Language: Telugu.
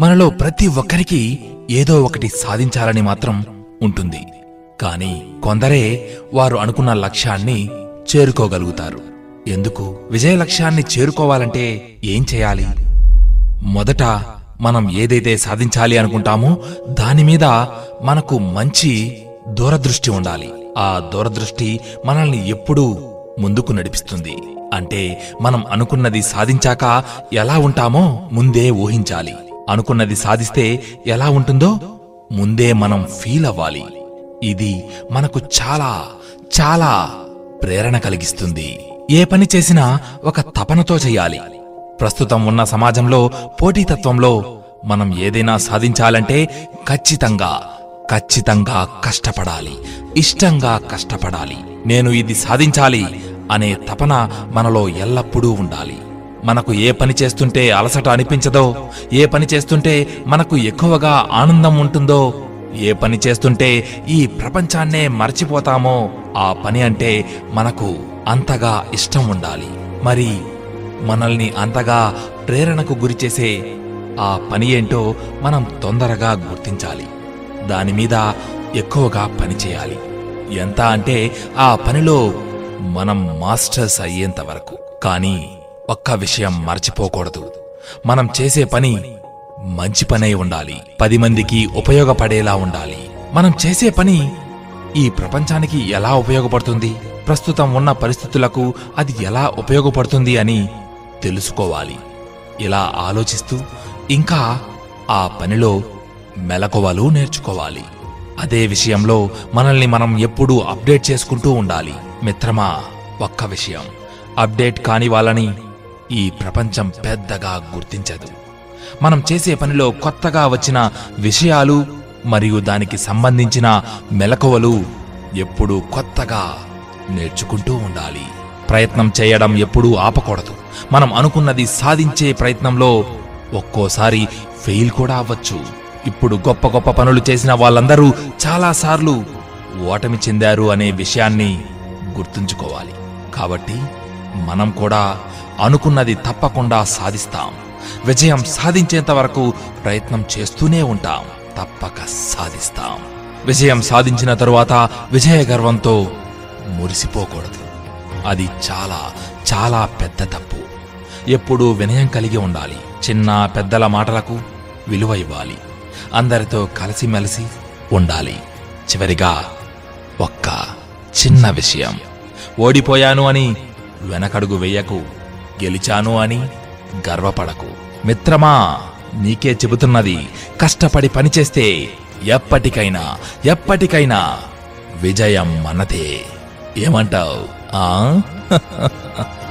మనలో ప్రతి ఒక్కరికి ఏదో ఒకటి సాధించాలని మాత్రం ఉంటుంది. కానీ కొందరే వారు అనుకున్న లక్ష్యాన్ని చేరుకోగలుగుతారు. ఎందుకు? విజయ లక్ష్యాన్ని చేరుకోవాలంటే ఏం చేయాలి? మొదట మనం ఏదైతే సాధించాలి అనుకుంటామో దాని మీద మనకు మంచి దూరదృష్టి ఉండాలి. ఆ దూరదృష్టి మనల్ని ఎప్పుడూ ముందుకు నడిపిస్తుంది. అంటే మనం అనుకున్నది సాధించాక ఎలా ఉంటామో ముందే ఊహించాలి. అనుకున్నది సాధిస్తే ఎలా ఉంటుందో ముందే మనం ఫీల్ అవ్వాలి. ఇది మనకు చాలా చాలా ప్రేరణ కలిగిస్తుంది. ఏ పని చేసినా ఒక తపనతో చేయాలి. ప్రస్తుతం ఉన్న సమాజంలో పోటీతత్వంలో మనం ఏదైనా సాధించాలంటే ఖచ్చితంగా ఖచ్చితంగా కష్టపడాలి. ఇష్టంగా కష్టపడాలి. నేను ఇది సాధించాలి అనే తపన మనలో ఎల్లప్పుడూ ఉండాలి. మనకు ఏ పని చేస్తుంటే అలసట అనిపించదో ఏ పని చేస్తుంటే మనకు ఎక్కువగా ఆనందం ఉంటుందో ఏ పని చేస్తుంటే ఈ ప్రపంచాన్నే మర్చిపోతామో ఆ పని అంటే మనకు అంతగా ఇష్టం ఉండాలి. మరి మనల్ని అంతగా ప్రేరణకు గురిచేసే ఆ పని ఏంటో మనం తొందరగా గుర్తించాలి. దాని మీద ఎక్కువగా పని చేయాలి. ఎంత అంటే ఆ పనిలో మనం మాస్టర్స్ అయ్యేంత వరకు. కానీ ఒక్క విషయం మర్చిపోకూడదు. మనం చేసే పని మంచి పనై ఉండాలి. పది మందికి ఉపయోగపడేలా ఉండాలి. మనం చేసే పని ఈ ప్రపంచానికి ఎలా ఉపయోగపడుతుంది? ప్రస్తుతం ఉన్న పరిస్థితులకు అది ఎలా ఉపయోగపడుతుంది అని తెలుసుకోవాలి. ఇలా ఆలోచిస్తూ ఇంకా ఆ పనిలో మెలకువలు నేర్చుకోవాలి. అదే విషయంలో మనల్ని మనం ఎప్పుడూ అప్డేట్ చేసుకుంటూ ఉండాలి. మిత్రమా ఒక్క విషయం. అప్డేట్ కాని వాళ్ళని ఈ ప్రపంచం పెద్దగా గుర్తించదు. మనం చేసే పనిలో కొత్తగా వచ్చిన విషయాలు మరియు దానికి సంబంధించిన మెలకువలు ఎప్పుడూ కొత్తగా నేర్చుకుంటూ ఉండాలి. ప్రయత్నం చేయడం ఎప్పుడూ ఆపకూడదు. మనం అనుకున్నది సాధించే ప్రయత్నంలో ఒక్కోసారి ఫెయిల్ కూడా అవ్వచ్చు. ఇప్పుడు గొప్ప గొప్ప పనులు చేసిన వాళ్ళందరూ చాలాసార్లు ఓటమి చెందారు అనే విషయాన్ని గుర్తుంచుకోవాలి. కాబట్టి మనం కూడా అనుకున్నది తప్పకుండా సాధిస్తాం. విజయం సాధించేంత వరకు ప్రయత్నం చేస్తూనే ఉంటాం. తప్పక సాధిస్తాం. విజయం సాధించిన తరువాత విజయ గర్వంతో మురిసిపోకూడదు. అది చాలా చాలా పెద్ద తప్పు. ఎప్పుడూ వినయం కలిగి ఉండాలి. చిన్న పెద్దల మాటలకు విలువ ఇవ్వాలి. అందరితో కలిసిమెలిసి ఉండాలి. చివరిగా ఒక్క చిన్న విషయం. ఓడిపోయాను అని వెనకడుగు వెయ్యకు గెలిచాను అని గర్వపడకు. మిత్రమా నీకే చెబుతున్నది కష్టపడి పనిచేస్తే ఎప్పటికైనా ఎప్పటికైనా విజయం మనదే. ఏమంటావ్? ఆ?